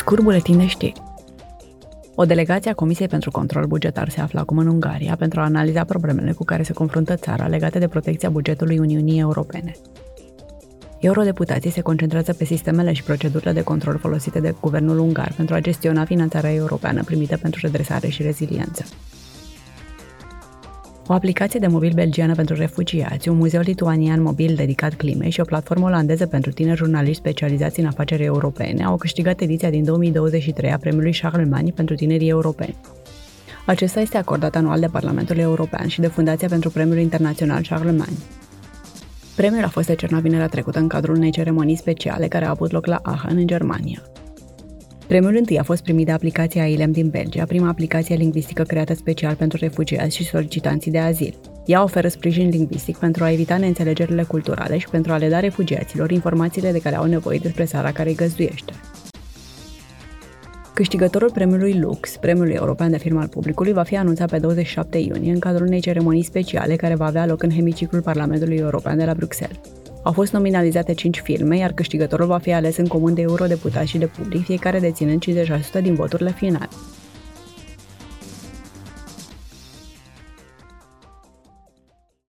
Scurt buletin de știri. O delegație a Comisiei pentru Control Bugetar se află acum în Ungaria pentru a analiza problemele cu care se confruntă țara legate de protecția bugetului Uniunii Europene. Eurodeputații se concentrează pe sistemele și procedurile de control folosite de guvernul ungar pentru a gestiona finanțarea europeană primită pentru redresare și reziliență o aplicație de mobil belgiană pentru refugiați, un muzeu lituanian mobil dedicat climei și o platformă olandeză pentru tineri jurnaliști specializați în afaceri europene au câștigat ediția din 2023 a premiului Charlemagne pentru tinerii europeni. Acesta este acordat anual de Parlamentul European și de Fundația pentru Premiul Internațional Charlemagne. Premiul a fost decernat vinerea trecută în cadrul unei ceremonii speciale care a avut loc la Aachen, în Germania. Premiul întâi a fost primit de aplicația ILEM din Belgia, prima aplicație lingvistică creată special pentru refugiați și solicitanții de azil. Ea oferă sprijin lingvistic pentru a evita neînțelegerile culturale și pentru a le da refugiaților informațiile de care au nevoie despre țara care îi găzduiește. Câștigătorul premiului Lux, premiului european de firmă al publicului, va fi anunțat pe 27 iunie în cadrul unei ceremonii speciale care va avea loc în hemiciclul Parlamentului European de la Bruxelles. Au fost nominalizate 5 filme, iar câștigătorul va fi ales în comun de eurodeputați și de public, fiecare deținând 50% din voturile finale.